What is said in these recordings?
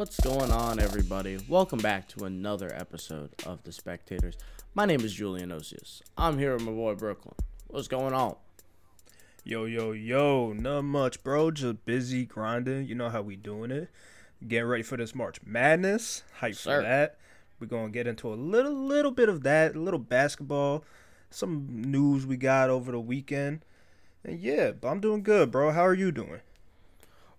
What's going on, everybody? Welcome back to another episode of The Spectators. My name is Julian Osius. I'm here with my boy Brooklyn. What's going on? Yo, yo, yo, not much, bro. Just busy grinding. You know how we doing it. Getting ready for this March Madness. Hype Sir. for that. We're gonna get into a little, little bit of that, a little basketball, some news we got over the weekend, and yeah, but I'm doing good, bro. How are you doing?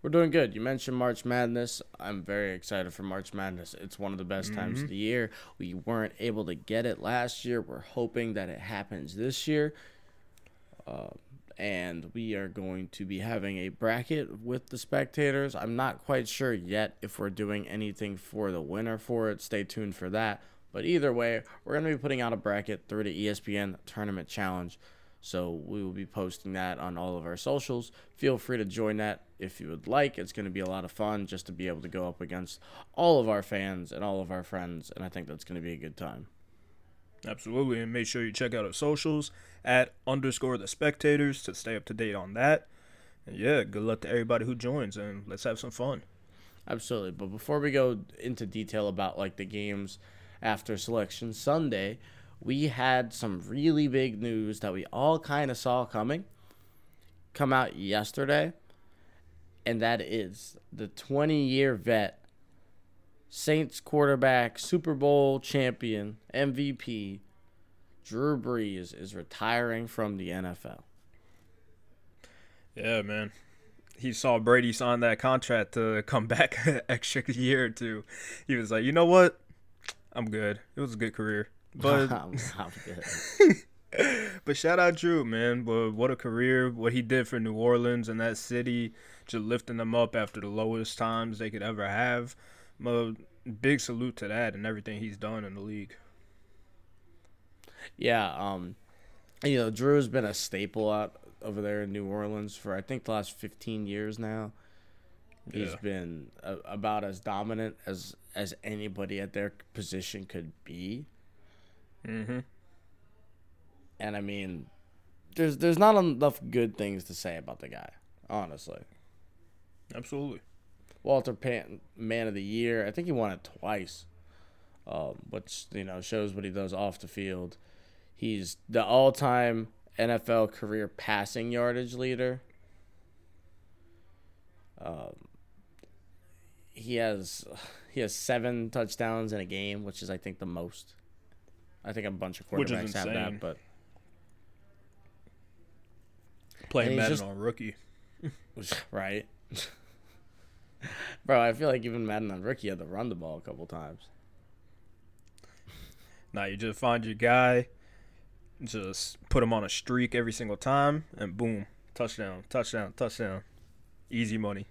We're doing good. You mentioned March Madness. I'm very excited for March Madness. It's one of the best times of the year. We weren't able to get it last year. We're hoping that it happens this year. Uh, and we are going to be having a bracket with the spectators. I'm not quite sure yet if we're doing anything for the winner for it. Stay tuned for that. But either way, we're going to be putting out a bracket through the ESPN Tournament Challenge. So we will be posting that on all of our socials. Feel free to join that if you would like. It's going to be a lot of fun just to be able to go up against all of our fans and all of our friends. And I think that's going to be a good time. Absolutely, and make sure you check out our socials at underscore the spectators to stay up to date on that. And yeah, good luck to everybody who joins, and let's have some fun. Absolutely. But before we go into detail about like the games after selection Sunday, we had some really big news that we all kind of saw coming come out yesterday. And that is the 20 year vet, Saints quarterback, Super Bowl champion, MVP, Drew Brees is retiring from the NFL. Yeah, man. He saw Brady sign that contract to come back an extra year or two. He was like, you know what? I'm good. It was a good career. But I'm- I'm good. but shout out Drew, man. But what a career. What he did for New Orleans and that city, just lifting them up after the lowest times they could ever have. Well, big salute to that and everything he's done in the league. Yeah, um, you know, Drew's been a staple out over there in New Orleans for I think the last fifteen years now. He's Yeah. been a, about as dominant as as anybody at their position could be, Mm-hmm. and I mean, there's there's not enough good things to say about the guy, honestly. Absolutely. Walter Payton, Man of the Year. I think he won it twice, um, which you know shows what he does off the field. He's the all-time NFL career passing yardage leader. Um, he has he has seven touchdowns in a game, which is I think the most. I think a bunch of quarterbacks have that, but Playing Madden just- on rookie. right. Bro, I feel like even Madden on rookie had to run the ball a couple times. Now you just find your guy, just put him on a streak every single time, and boom, touchdown, touchdown, touchdown. Easy money.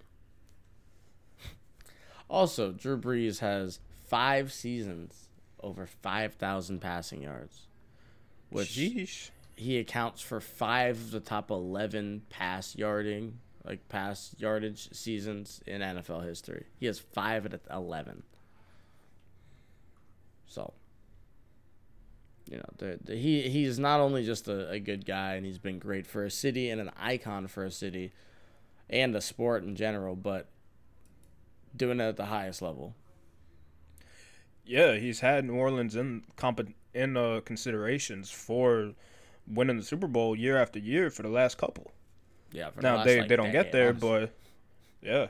Also, Drew Brees has five seasons over 5,000 passing yards, which Sheesh. he accounts for five of the top 11 pass yarding, like pass yardage seasons in NFL history. He has five at 11. So, you know, the, the, he he's not only just a, a good guy and he's been great for a city and an icon for a city and a sport in general, but doing it at the highest level. Yeah, he's had New Orleans in comp- in uh, considerations for winning the Super Bowl year after year for the last couple. Yeah, for the Now last, they like, they don't get there, honestly. but yeah,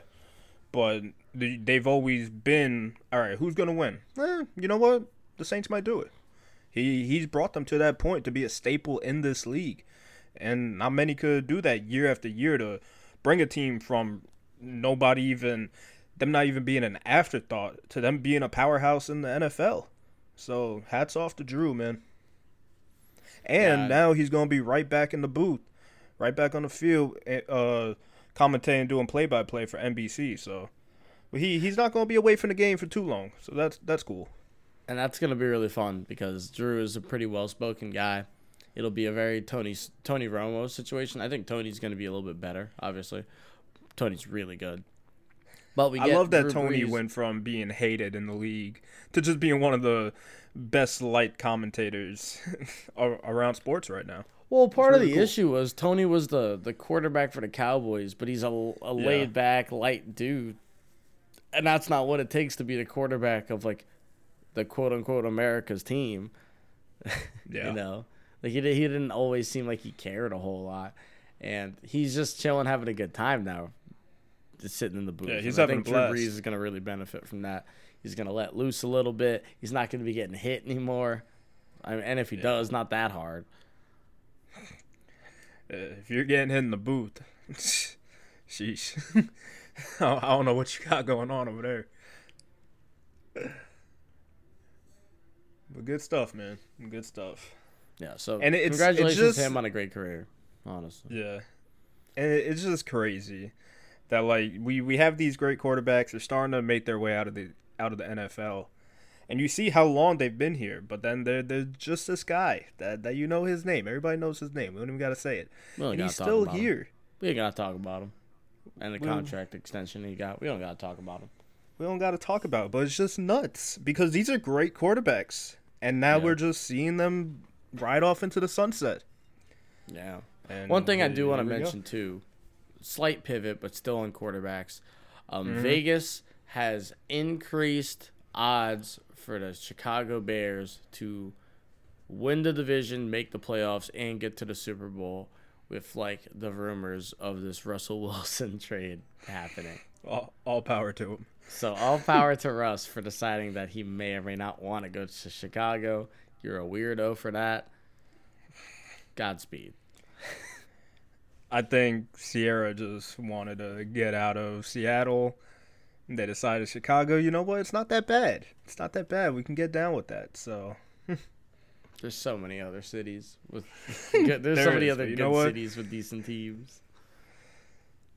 but they- they've always been all right. Who's gonna win? Eh, you know what? The Saints might do it. He he's brought them to that point to be a staple in this league, and not many could do that year after year to bring a team from nobody even them not even being an afterthought to them being a powerhouse in the NFL. So hats off to Drew, man. And now he's gonna be right back in the booth, right back on the field, uh, commentating, doing play by play for NBC. So, but he he's not gonna be away from the game for too long. So that's that's cool. and that's gonna be really fun because Drew is a pretty well spoken guy. It'll be a very Tony Tony Romo situation. I think Tony's gonna be a little bit better. Obviously, Tony's really good. But we I love that Drew Tony Brees- went from being hated in the league to just being one of the best light commentators around sports right now. Well, part of the cool. issue was Tony was the the quarterback for the Cowboys, but he's a, a Yeah. laid back, light dude. and that's not what it takes to be the quarterback of like the quote unquote America's team. Yeah. you know, like he, he didn't always seem like he cared a whole lot, and he's just chilling, having a good time now, just sitting in the booth. Yeah, he's And I think a Drew. Brees is gonna really benefit from that. He's gonna let loose a little bit. He's not gonna be getting hit anymore. I mean, and if he does, not that hard. Uh, if you're getting hit in the booth, sheesh. I don't know what you got going on over there. But good stuff, man. Good stuff. Yeah. So And it's- it's congratulations just- to him on a great career. Honestly. Yeah, and it's just crazy that like we we have these great quarterbacks. They're starting to make their way out of the out of the NFL, and you see how long they've been here. But then there there's just this guy that that you know his name. Everybody knows his name. We don't even got to say it. We And gotta he's still about him. here. We ain't gotta talk about him. And the Well- contract extension he got. We don't gotta talk about him. We don't got to talk about it, but it's just nuts because these are great quarterbacks, and now Yeah. we're just seeing them ride off into the sunset. Yeah. And One thing I do want to here we go. mention too, slight pivot, but still on quarterbacks. Um, Mm-hmm. Vegas has increased odds for the Chicago Bears to win the division, make the playoffs, and get to the Super Bowl. With like the rumors of this Russell Wilson trade happening. all, all power to him. So all power to Russ for deciding that he may or may not want to go to Chicago. You're a weirdo for that. Godspeed. I think Ciara just wanted to get out of Seattle. They decided Chicago, you know what? It's not that bad. It's not that bad. We can get down with that. So There's so many other cities with good, there's so many is, other good know cities with decent teams.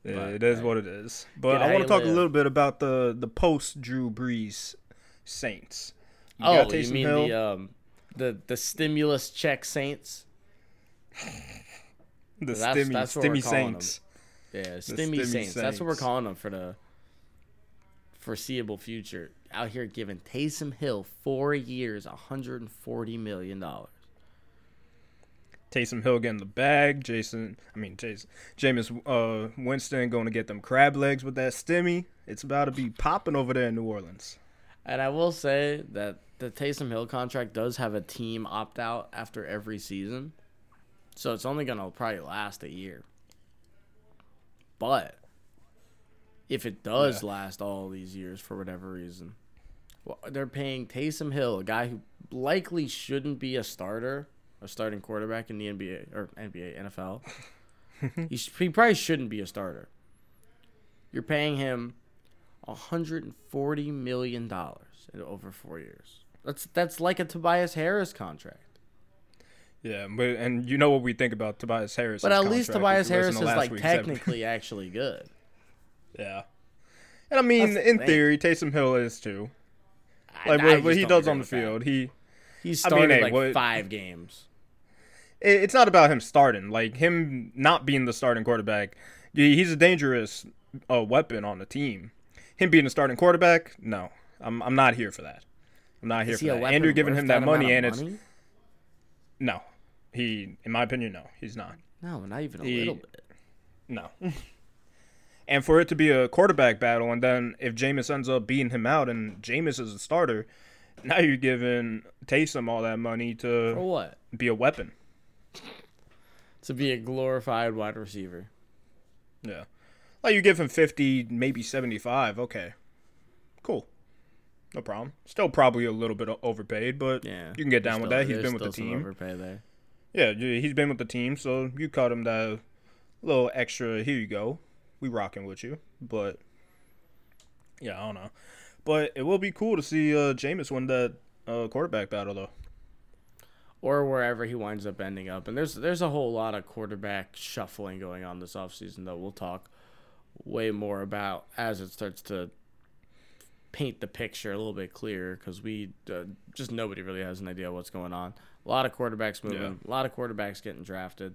yeah, But, it is what it is. But I want to talk a little bit about the the post Drew Brees Saints. You oh, you mean Hill. the um the the stimulus check Saints? the that's- Stimmy, that's Stimmy Saints. Yeah, Stimmy, Stimmy Saints. That's what we're calling them for the foreseeable future. Out here giving Taysom Hill four years, 140 million dollars. Taysom Hill getting the bag. Jason, I mean Jason, Jameis uh, Winston going to get them crab legs with that Stimmy. It's about to be popping over there in New Orleans. And I will say that the Taysom Hill contract does have a team opt out after every season. So it's only going to probably last a year. But if it does Yeah. last all these years for whatever reason, well, they're paying Taysom Hill, a guy who likely shouldn't be a starter, a starting quarterback in the NBA or NBA, NFL. he, sh- he probably shouldn't be a starter. You're paying him 140 million dollars in over 4 years. That's that's like a Tobias Harris contract. Yeah, but and you know what we think about Tobias Harris. But at least Tobias Harris is like technically actually good. yeah. And I mean, That's in thing. theory, Taysom Hill is too. I- Like I what, what he does on the with that. field, he He I mean, started hey, like what- 5 games. it- it's not about him starting. Like him not being the starting quarterback, he's a dangerous uh, weapon on the team. Him being the starting quarterback, no, I'm I'm not here for that. I'm not here Is for he that. And you're giving him that money, and it's no. He, in my opinion, no, he's not. No, not even a he- little bit. No. and for it to be a quarterback battle, and then if Jameis ends up beating him out, and Jameis is a starter, now you're giving Taysom all that money For to what? be a weapon. To be a glorified wide receiver. Yeah. Like you give him 50, maybe 75. Okay. Cool. No problem. Still probably a little bit overpaid, but Yeah. you can get down with Still- that. He's been with the team. Overpay there. Yeah, he's been with the team, so you cut him that little extra. Here you go. We rocking with you, but yeah, I don't know. But it will be cool to see uh, Jameis win that uh, quarterback battle, though. or wherever he winds up ending up. And there's there's a whole lot of quarterback shuffling going on this offseason that we'll talk way more about as it starts to paint the picture a little bit clearer because we uh, just nobody really has an idea what's going on. A lot of quarterbacks moving, a lot of quarterbacks getting drafted.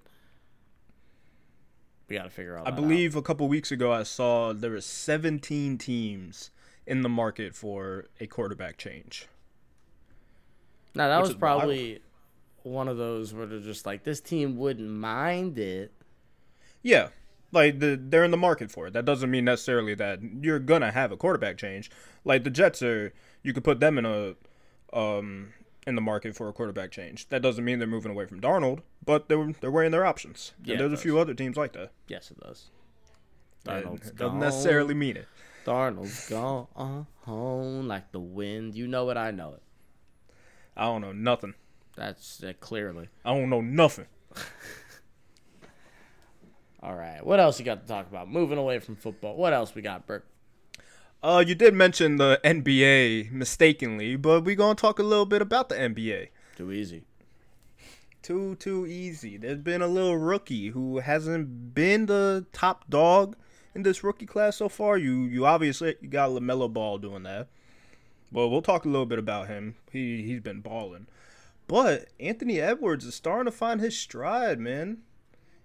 We got to figure out. I believe a couple weeks ago I saw there were 17 teams in the market for a quarterback change. Now that which was is wild. probably one of those where they're just like this team wouldn't mind it. Yeah, Like the, they're in the market for it. That doesn't mean necessarily that you're gonna have a quarterback change. Like the Jets are, you could put them in a, um, in the market for a quarterback change. That doesn't mean they're moving away from Darnold, but they're they're weighing their options. Yeah, and there's a few other teams like that. Yes, it does. Darnold's doesn't gone. necessarily mean it. Darnold's gone home like the wind. You know it. I know it. I don't know nothing. That's uh, clearly. I don't know nothing. All right. What else you got to talk about? Moving away from football. What else we got, Burke? Uh, you did mention the NBA mistakenly, but we're gonna talk a little bit about the NBA. Too easy. Too too easy. There's been a little rookie who hasn't been the top dog in this rookie class so far. You you obviously you got LaMelo Ball doing that, Well, we'll talk a little bit about him. He he's been balling, but Anthony Edwards is starting to find his stride, man.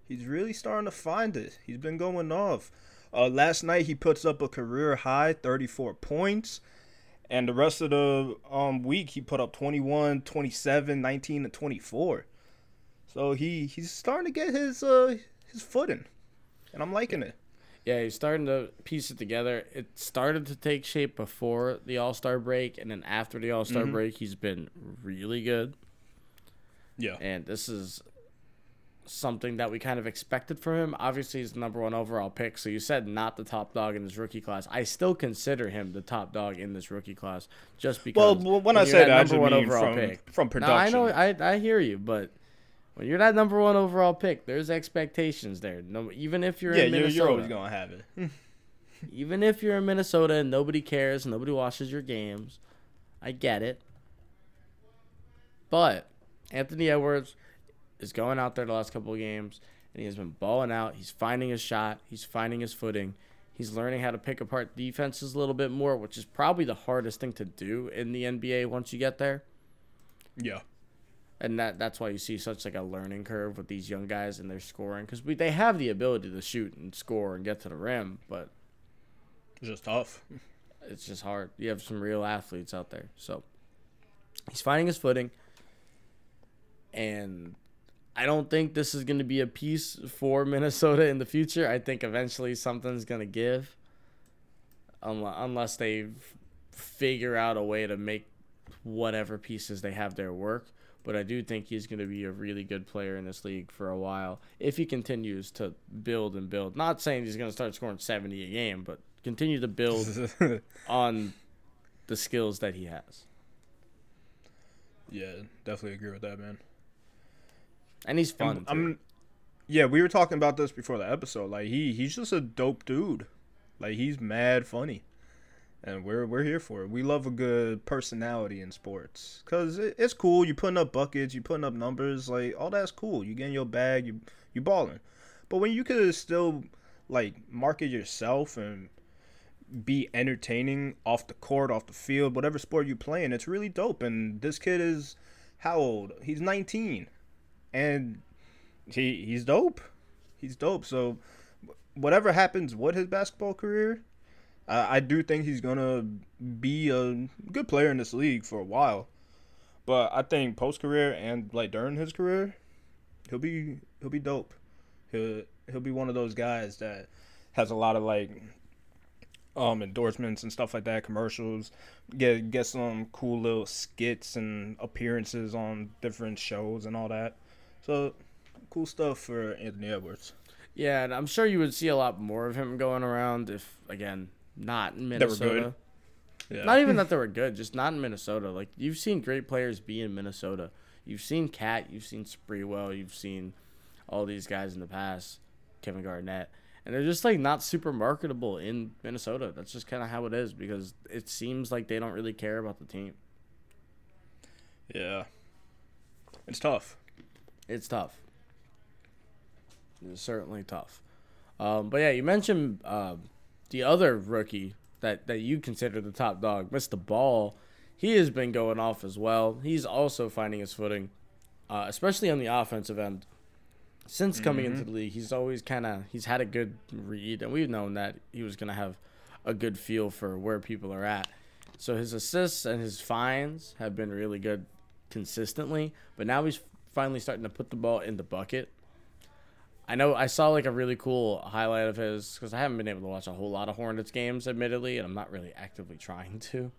He's really starting to find it. He's been going off. Uh, last night he puts up a career high 34 points. And the rest of the um, week he put up 21, 27, 19, and 24. So he he's starting to get his uh his footing. And I'm liking it. Yeah, he's starting to piece it together. It started to take shape before the All Star break, and then after the All Star Mhm. break, he's been really good. Yeah. And this is something that we kind of expected from him. Obviously, he's the number one overall pick. So you said not the top dog in this rookie class. I still consider him the top dog in this rookie class, just because. Well, well, when I say that, I number just one overall from, pick. from No, production. I know, I I hear you, but when you're that number one overall pick, there's expectations there. No, even if you're yeah, in Minnesota, you're always gonna have it. even if you're in Minnesota and nobody cares, nobody watches your games, I get it. But Anthony Edwards is going out there the last couple of games, and he has been balling out. He's finding his shot. He's finding his footing. He's learning how to pick apart defenses a little bit more, which is probably the hardest thing to do in the NBA once you get there. yeah. And that that's why you see such like a learning curve with these young guys and their scoring because they have the ability to shoot and score and get to the rim, but It's just tough. it's just hard. You have some real athletes out there. So he's finding his footing. And I don't think this is going to be a piece for Minnesota in the future. I think eventually something's going to give. Unless, they figure out a way to make whatever pieces they have there work. But I do think he's going to be a really good player in this league for a while if he continues to build and build. Not saying he's going to start scoring 70 a game, but continue to build on the skills that he has. yeah, definitely agree with that, man. And he's fun. I'm, too. I'm- yeah, we were talking about this before the episode. Like he he's just a dope dude. Like he's mad funny. And we're we're here for it. We love a good personality in sports cuz it, it's cool. You're putting up buckets, You're putting up numbers, like all that's cool. You getting your bag, you you balling. But when you could still like market yourself and be entertaining off the court, off the field, whatever sport you playing, it's really dope. And this kid is how old? He's 19 and he he's dope. He's dope. So whatever happens with his basketball career, I, I do think he's gonna be a good player in this league for a while. But I think post career and like during his career, he'll be he'll be dope. He'll he'll be one of those guys that has a lot of like um endorsements and stuff like that, commercials, get get some cool little skits and appearances on different shows and all that. So cool stuff for Anthony Edwards. yeah, and I'm sure you would see a lot more of him going around if, again, not in They were Minnesota. good. Yeah. Not even that they were good, just not in Minnesota. Like you've seen great players be in Minnesota. You've seen KAT, you've seen Sprewell, you've seen all these guys in the past, Kevin Garnett, and they're just like not super marketable in Minnesota. That's just kind of how it is because it seems like they don't really care about the team. yeah. It's tough. It's tough. It's certainly tough. Um, but yeah, you mentioned uh, the other rookie that, that you consider the top dog, Mr. Ball. He has been going off as well. He's also finding his footing, uh, especially on the offensive end. Since coming into the league, he's always kind of he's had a good read, and we've known that he was gonna have a good feel for where people are at. So his assists and his finds have been really good consistently, but now he's finally starting to put the ball in the bucket. I know I saw like a really cool highlight of his because I haven't been able to watch a whole lot of Hornets games, admittedly, and I'm not really actively trying to.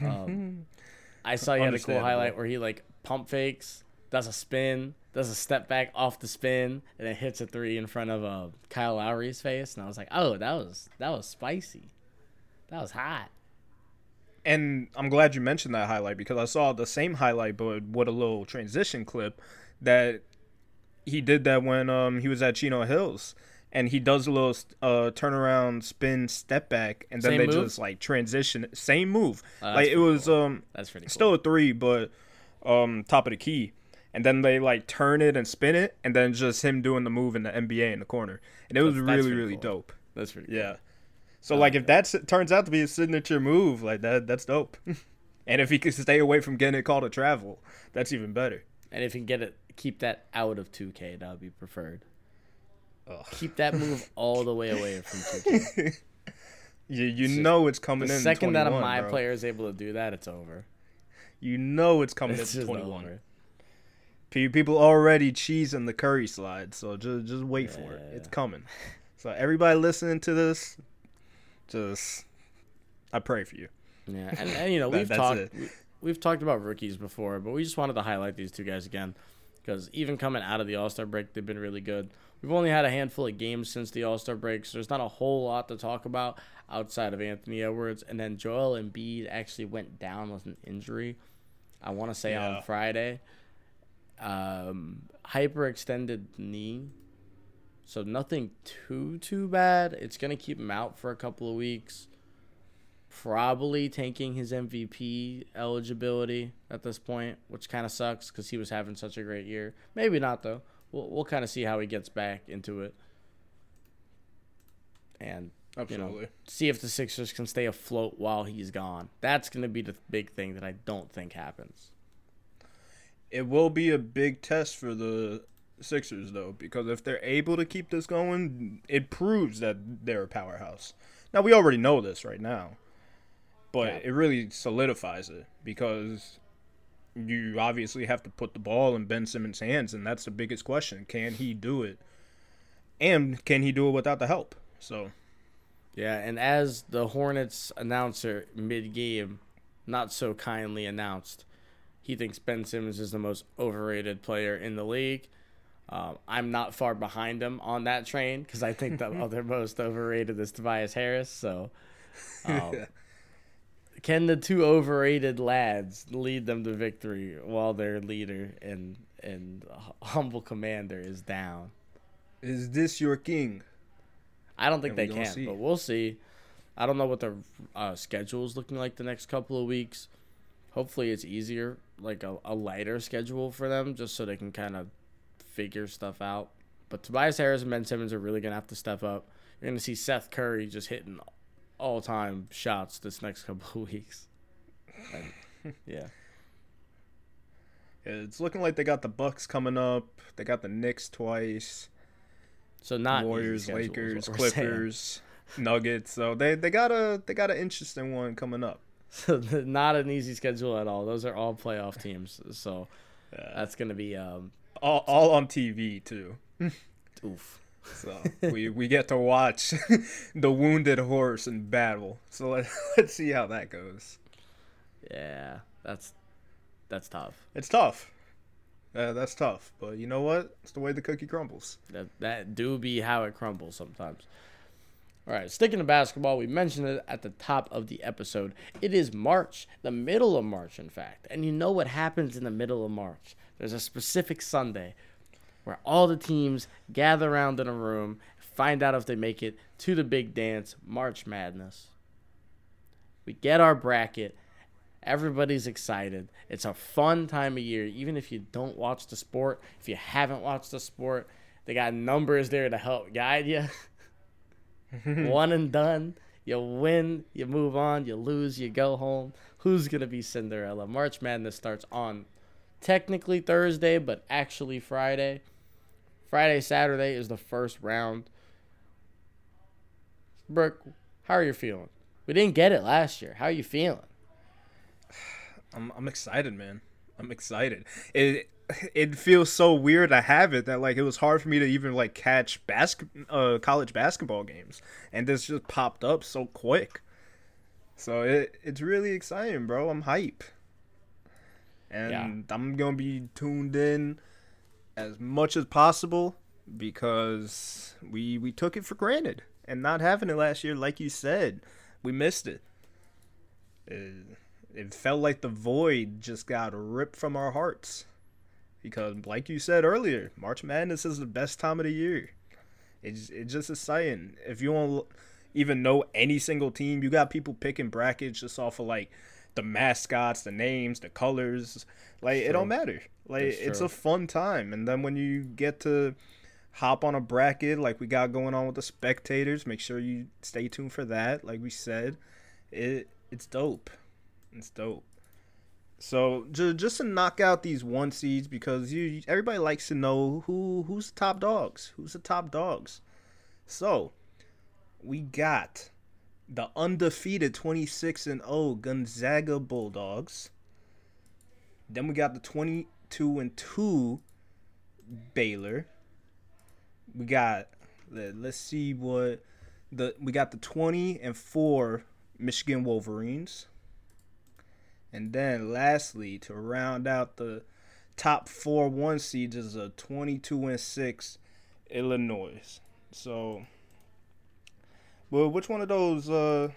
Um, I saw he had a cool highlight where he like pump fakes, does a spin, does a step back off the spin, and then hits a three in front of uh, Kyle Lowry's face, and I was like, oh, that was that was spicy, that was hot. And I'm glad you mentioned that highlight because I saw the same highlight, but with a little transition clip that he did that when um he was at Chino Hills and he does a little uh turnaround spin step back and then same they move? just like transition same move uh, like it was cool. um that's pretty cool. still a three but um top of the key and then they like turn it and spin it and then just him doing the move in the NBA in the corner and it was that's, really that's really cool. dope that's pretty yeah so like if that turns out to be a signature move like that that's dope and if he can stay away from getting it called a travel that's even better and if he can get it keep that out of 2K. That would be preferred. Ugh. Keep that move all the way away from 2K. you you it's know it's coming the in. The second that a my bro. player is able to do that, it's over. You know it's coming it's in 21. Over. People already cheesing the curry slide, so just just wait yeah. for it. It's coming. So everybody listening to this, just I pray for you. Yeah, and, and you know we've talked we've talked about rookies before, but we just wanted to highlight these two guys again because even coming out of the All Star break, they've been really good. We've only had a handful of games since the All Star break, so there's not a whole lot to talk about outside of Anthony Edwards. And then Joel Embiid actually went down with an injury. I want to say yeah. on Friday. Um, hyperextended knee, so nothing too too bad. It's gonna keep him out for a couple of weeks probably tanking his MVP eligibility at this point, which kind of sucks because he was having such a great year. Maybe not though. We'll we'll kind of see how he gets back into it, and Absolutely. you know see if the Sixers can stay afloat while he's gone. That's gonna be the big thing that I don't think happens. It will be a big test for the Sixers though, because if they're able to keep this going, it proves that they're a powerhouse. Now we already know this right now but yeah. it really solidifies it because you obviously have to put the ball in Ben Simmons' hands, and that's the biggest question: Can he do it? And can he do it without the help? So, yeah. And as the Hornets announcer mid-game, not so kindly announced, he thinks Ben Simmons is the most overrated player in the league. Um, I'm not far behind him on that train because I think the other most overrated is Tobias Harris. So. Um, can the two overrated lads lead them to victory while their leader and and humble commander is down? Is this your king? I don't think and they can, see. but we'll see. I don't know what their uh, schedule is looking like the next couple of weeks. Hopefully, it's easier, like a, a lighter schedule for them, just so they can kind of figure stuff out. But Tobias Harris and Ben Simmons are really gonna have to step up. You're gonna see Seth Curry just hitting all time shots this next couple of weeks. And, yeah. yeah. It's looking like they got the Bucks coming up. They got the Knicks twice. So not Warriors, Lakers, Clippers, Nuggets. So they, they got a they got an interesting one coming up. So not an easy schedule at all. Those are all playoff teams. So yeah. that's gonna be um all all on TV too. Oof. So we we get to watch the wounded horse in battle. So let, let's see how that goes. Yeah, that's that's tough. It's tough. Uh, that's tough, but you know what? It's the way the cookie crumbles. That that do be how it crumbles sometimes. All right, sticking to basketball, we mentioned it at the top of the episode. It is March, the middle of March, in fact. And you know what happens in the middle of March? There's a specific Sunday where all the teams gather around in a room, find out if they make it to the big dance, March Madness. We get our bracket. Everybody's excited. It's a fun time of year, even if you don't watch the sport. If you haven't watched the sport, they got numbers there to help guide you. One and done. You win, you move on. You lose, you go home. Who's going to be Cinderella? March Madness starts on technically Thursday, but actually Friday. Friday, Saturday is the first round. Brooke, how are you feeling? We didn't get it last year. How are you feeling? I'm I'm excited, man. I'm excited. It it feels so weird to have it that like it was hard for me to even like catch basket uh college basketball games and this just popped up so quick so it it's really exciting bro i'm hype and yeah. i'm gonna be tuned in as much as possible because we we took it for granted and not having it last year like you said we missed it it, it felt like the void just got ripped from our hearts because, like you said earlier, March Madness is the best time of the year. It's it's just exciting. If you don't even know any single team, you got people picking brackets just off of like the mascots, the names, the colors. Like it don't matter. Like it's a fun time. And then when you get to hop on a bracket like we got going on with the spectators, make sure you stay tuned for that. Like we said, it it's dope. It's dope. So just just to knock out these one seeds because you everybody likes to know who who's the top dogs, who's the top dogs. So we got the undefeated 26 and 0 Gonzaga Bulldogs. Then we got the 22 and 2 Baylor. We got let's see what the we got the 20 and 4 Michigan Wolverines. And then lastly, to round out the top four one seeds is a 22 and 6 Illinois. So, well, which one of those uh,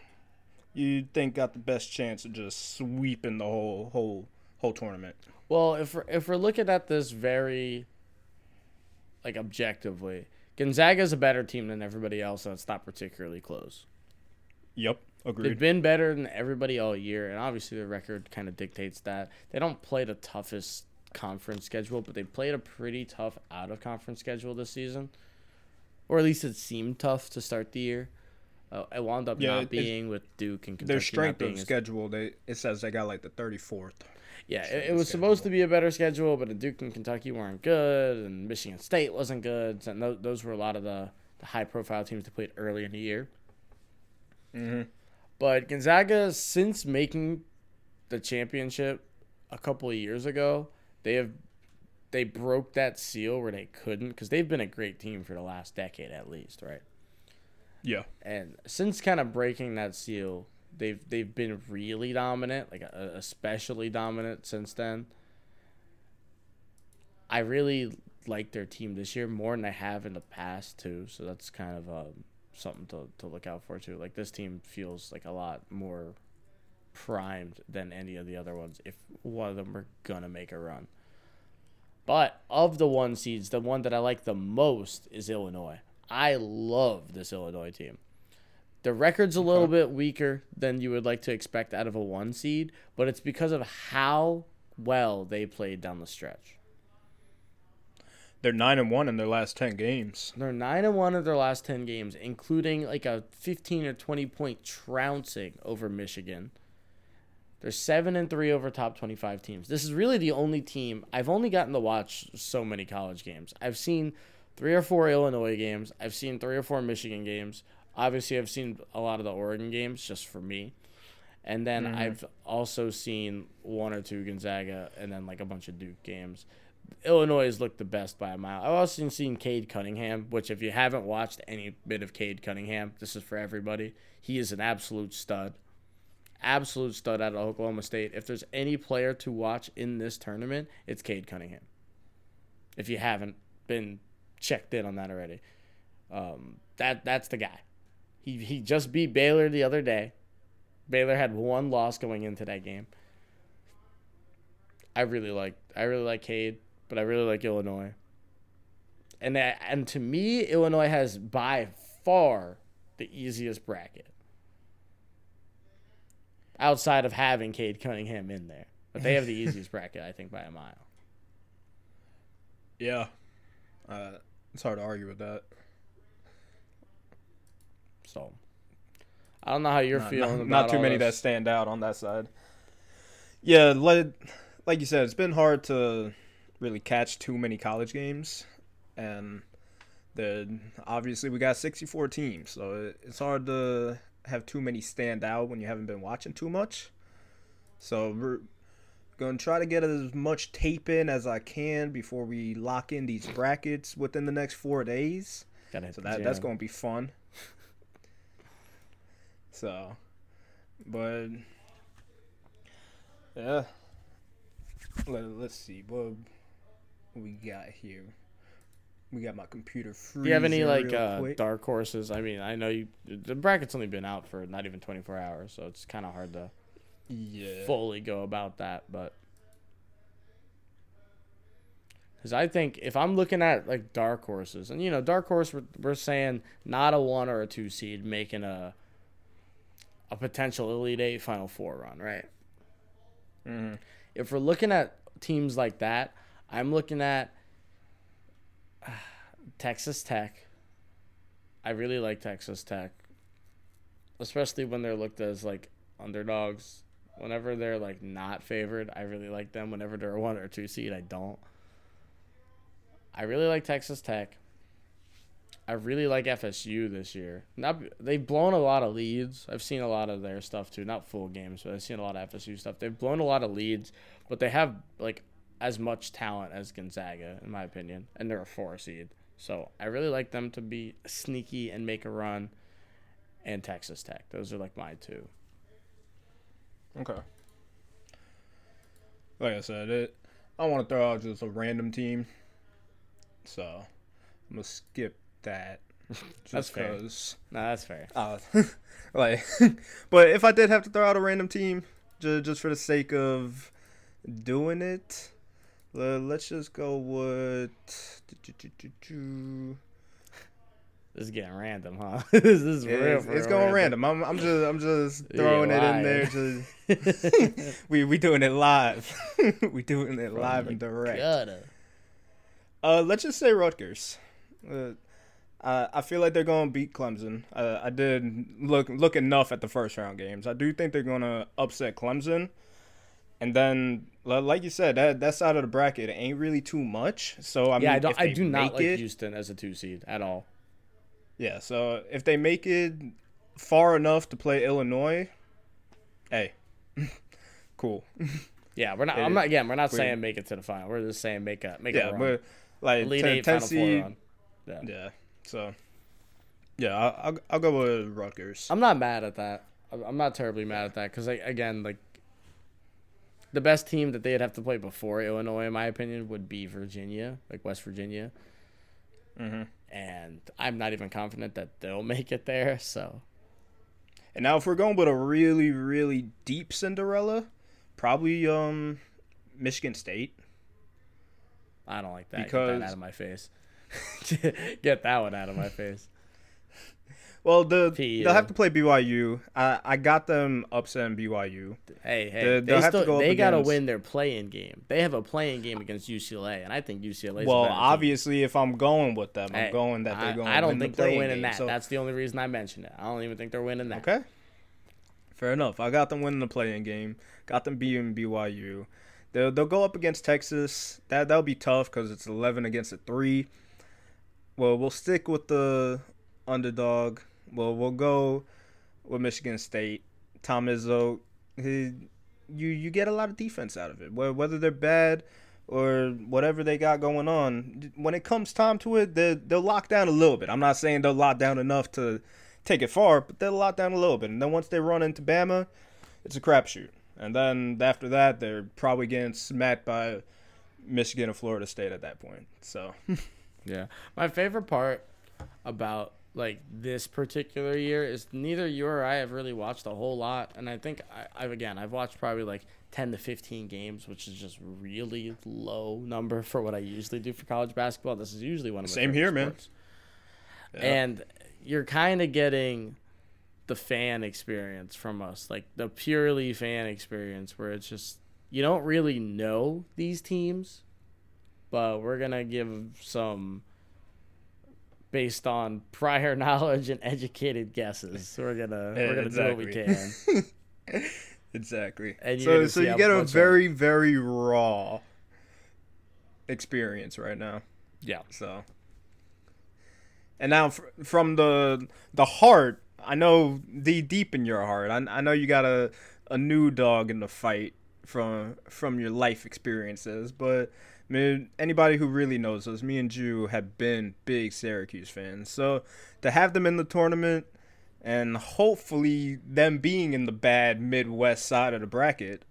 you think got the best chance of just sweeping the whole whole whole tournament? Well, if we're, if we're looking at this very like objectively, Gonzaga is a better team than everybody else, and it's not particularly close. Yep. Agreed. They've been better than everybody all year, and obviously the record kind of dictates that. They don't play the toughest conference schedule, but they played a pretty tough out of conference schedule this season, or at least it seemed tough to start the year. Uh, it wound up yeah, not being with Duke and Kentucky. Their strength of schedule, they it says they got like the thirty fourth. Yeah, it, it was schedule. supposed to be a better schedule, but Duke and Kentucky weren't good, and Michigan State wasn't good. And those, those were a lot of the, the high profile teams that played early in the year. Mm-hmm. But Gonzaga, since making the championship a couple of years ago, they have they broke that seal where they couldn't because they've been a great team for the last decade at least, right? Yeah. And since kind of breaking that seal, they've they've been really dominant, like especially dominant since then. I really like their team this year more than I have in the past too, so that's kind of um, something to, to look out for too. Like this team feels like a lot more primed than any of the other ones if one of them are gonna make a run. But of the one seeds, the one that I like the most is Illinois. I love this Illinois team. The record's a little bit weaker than you would like to expect out of a one seed, but it's because of how well they played down the stretch. They're nine and one in their last ten games. They're nine and one in their last ten games, including like a fifteen or twenty point trouncing over Michigan. They're seven and three over top twenty five teams. This is really the only team I've only gotten to watch so many college games. I've seen three or four Illinois games. I've seen three or four Michigan games. Obviously, I've seen a lot of the Oregon games just for me. And then mm-hmm. I've also seen one or two Gonzaga and then like a bunch of Duke games. Illinois has looked the best by a mile. I've also seen Cade Cunningham, which if you haven't watched any bit of Cade Cunningham, this is for everybody. He is an absolute stud. Absolute stud out of Oklahoma State. If there's any player to watch in this tournament, it's Cade Cunningham. If you haven't been checked in on that already. Um, that that's the guy. He he just beat Baylor the other day. Baylor had one loss going into that game. I really like I really like Cade but I really like Illinois. And that, and to me, Illinois has by far the easiest bracket. Outside of having Cade Cunningham in there. But they have the easiest bracket, I think, by a mile. Yeah. Uh, it's hard to argue with that. So, I don't know how you're not, feeling. Not, not too many this. that stand out on that side. Yeah, like, like you said, it's been hard to really catch too many college games, and the obviously we got 64 teams, so it's hard to have too many stand out when you haven't been watching too much. So Gonna try to get as much tape in as I can before we lock in these brackets within the next four days. So that that's gonna be fun. so, but yeah, Let, let's see what we got here. We got my computer free. Do you have any like uh, dark horses? I mean, I know you the bracket's only been out for not even 24 hours, so it's kind of hard to yeah. fully go about that, but because I think if I'm looking at like dark horses, and you know, dark horse, we're, we're saying not a one or a two seed making a a potential elite eight final four run, right? Mm-hmm. If we're looking at teams like that, I'm looking at uh, Texas Tech. I really like Texas Tech, especially when they're looked as like underdogs Whenever they're like not favored, I really like them. Whenever they're a one or two seed, I don't. I really like Texas Tech. I really like FSU this year. Not they've blown a lot of leads. I've seen a lot of their stuff too. Not full games, but I've seen a lot of FSU stuff. They've blown a lot of leads, but they have like as much talent as Gonzaga, in my opinion, and they're a four seed. So I really like them to be sneaky and make a run. And Texas Tech. Those are like my two. Okay. Like I said, it. I want to throw out just a random team, so I'm gonna skip that. that's fair. Cause, nah, that's fair. Uh, like, but if I did have to throw out a random team, just just for the sake of doing it, let's just go with. This is getting random, huh? this is yeah, real. It's, it's going random. random. I'm, I'm just, I'm just throwing it in there. Just we, we doing it live. we doing it live and direct. Gutter. Uh, let's just say Rutgers. Uh, I, I feel like they're going to beat Clemson. Uh, I did look look enough at the first round games. I do think they're going to upset Clemson. And then, like you said, that that side of the bracket ain't really too much. So I yeah, mean, I don't. I do not like it, Houston as a two seed at all. Yeah, so if they make it far enough to play Illinois, hey, cool. Yeah, we're not. I'm not. Again, we're not saying make it to the final. We're just saying make a make yeah, a run. but like Elite eight, Tennessee, run. Yeah. yeah. So, yeah, I'll, I'll, I'll go with Rutgers. I'm not mad at that. I'm not terribly mad at that because again, like the best team that they'd have to play before Illinois, in my opinion, would be Virginia, like West Virginia. Mm-hmm and I'm not even confident that they'll make it there. So, and now if we're going with a really really deep Cinderella, probably um Michigan State. I don't like that. Because Get that out of my face. Get that one out of my face. Well, the they'll have to play BYU. I I got them upsetting BYU. Hey, hey, they, still, go they got to win their play-in game. They have a play-in game against UCLA, and I think UCLA. Well, obviously, team. if I'm going with them, I'm hey, going that they're going. I, I don't think the they're winning game, that. So. That's the only reason I mentioned it. I don't even think they're winning that. Okay, fair enough. I got them winning the play-in game. Got them beating BYU. They'll they'll go up against Texas. That that'll be tough because it's 11 against a three. Well, we'll stick with the underdog well, we'll go with Michigan State. Tom Izzo, he, you you get a lot of defense out of it. Whether they're bad or whatever they got going on, when it comes time to it, they they'll lock down a little bit. I'm not saying they'll lock down enough to take it far, but they'll lock down a little bit. And then once they run into Bama, it's a crapshoot. And then after that, they're probably getting smacked by Michigan or Florida State at that point. So, yeah, my favorite part about like this particular year is neither you or I have really watched a whole lot, and I think I, have again I've watched probably like ten to fifteen games, which is just really low number for what I usually do for college basketball. This is usually one of my same here, sports. man. Yeah. And you're kind of getting the fan experience from us, like the purely fan experience, where it's just you don't really know these teams, but we're gonna give some based on prior knowledge and educated guesses. We're gonna yeah, we're gonna exactly. do what we can. exactly. And so so you get a very very raw experience right now. Yeah. So. And now from the the heart, I know the deep in your heart. I, I know you got a a new dog in the fight from from your life experiences, but I mean, anybody who really knows us, me and Jew have been big Syracuse fans. So to have them in the tournament and hopefully them being in the bad Midwest side of the bracket,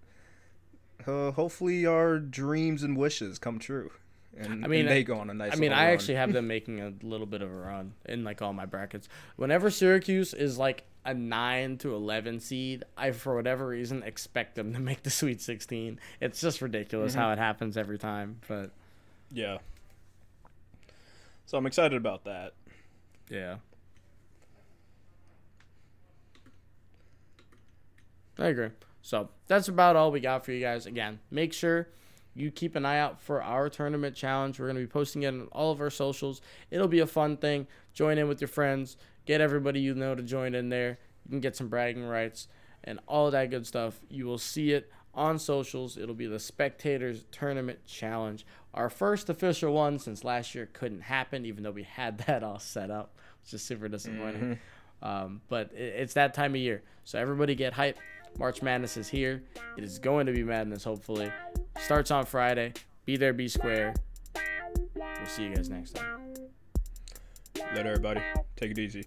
uh, hopefully our dreams and wishes come true. And, I mean, they go on a nice. I mean, I run. actually have them making a little bit of a run in like all my brackets. Whenever Syracuse is like a nine to eleven seed, I for whatever reason expect them to make the Sweet Sixteen. It's just ridiculous mm-hmm. how it happens every time, but yeah. So I'm excited about that. Yeah. I agree. So that's about all we got for you guys. Again, make sure you keep an eye out for our tournament challenge. We're going to be posting it on all of our socials. It'll be a fun thing. Join in with your friends. Get everybody you know to join in there. You can get some bragging rights and all that good stuff. You will see it on socials. It'll be the Spectators Tournament Challenge. Our first official one since last year couldn't happen, even though we had that all set up, which is super disappointing. Mm-hmm. Um, but it's that time of year. So everybody get hype. March Madness is here. It is going to be madness, hopefully. Starts on Friday. Be there, be square. We'll see you guys next time. Let everybody take it easy.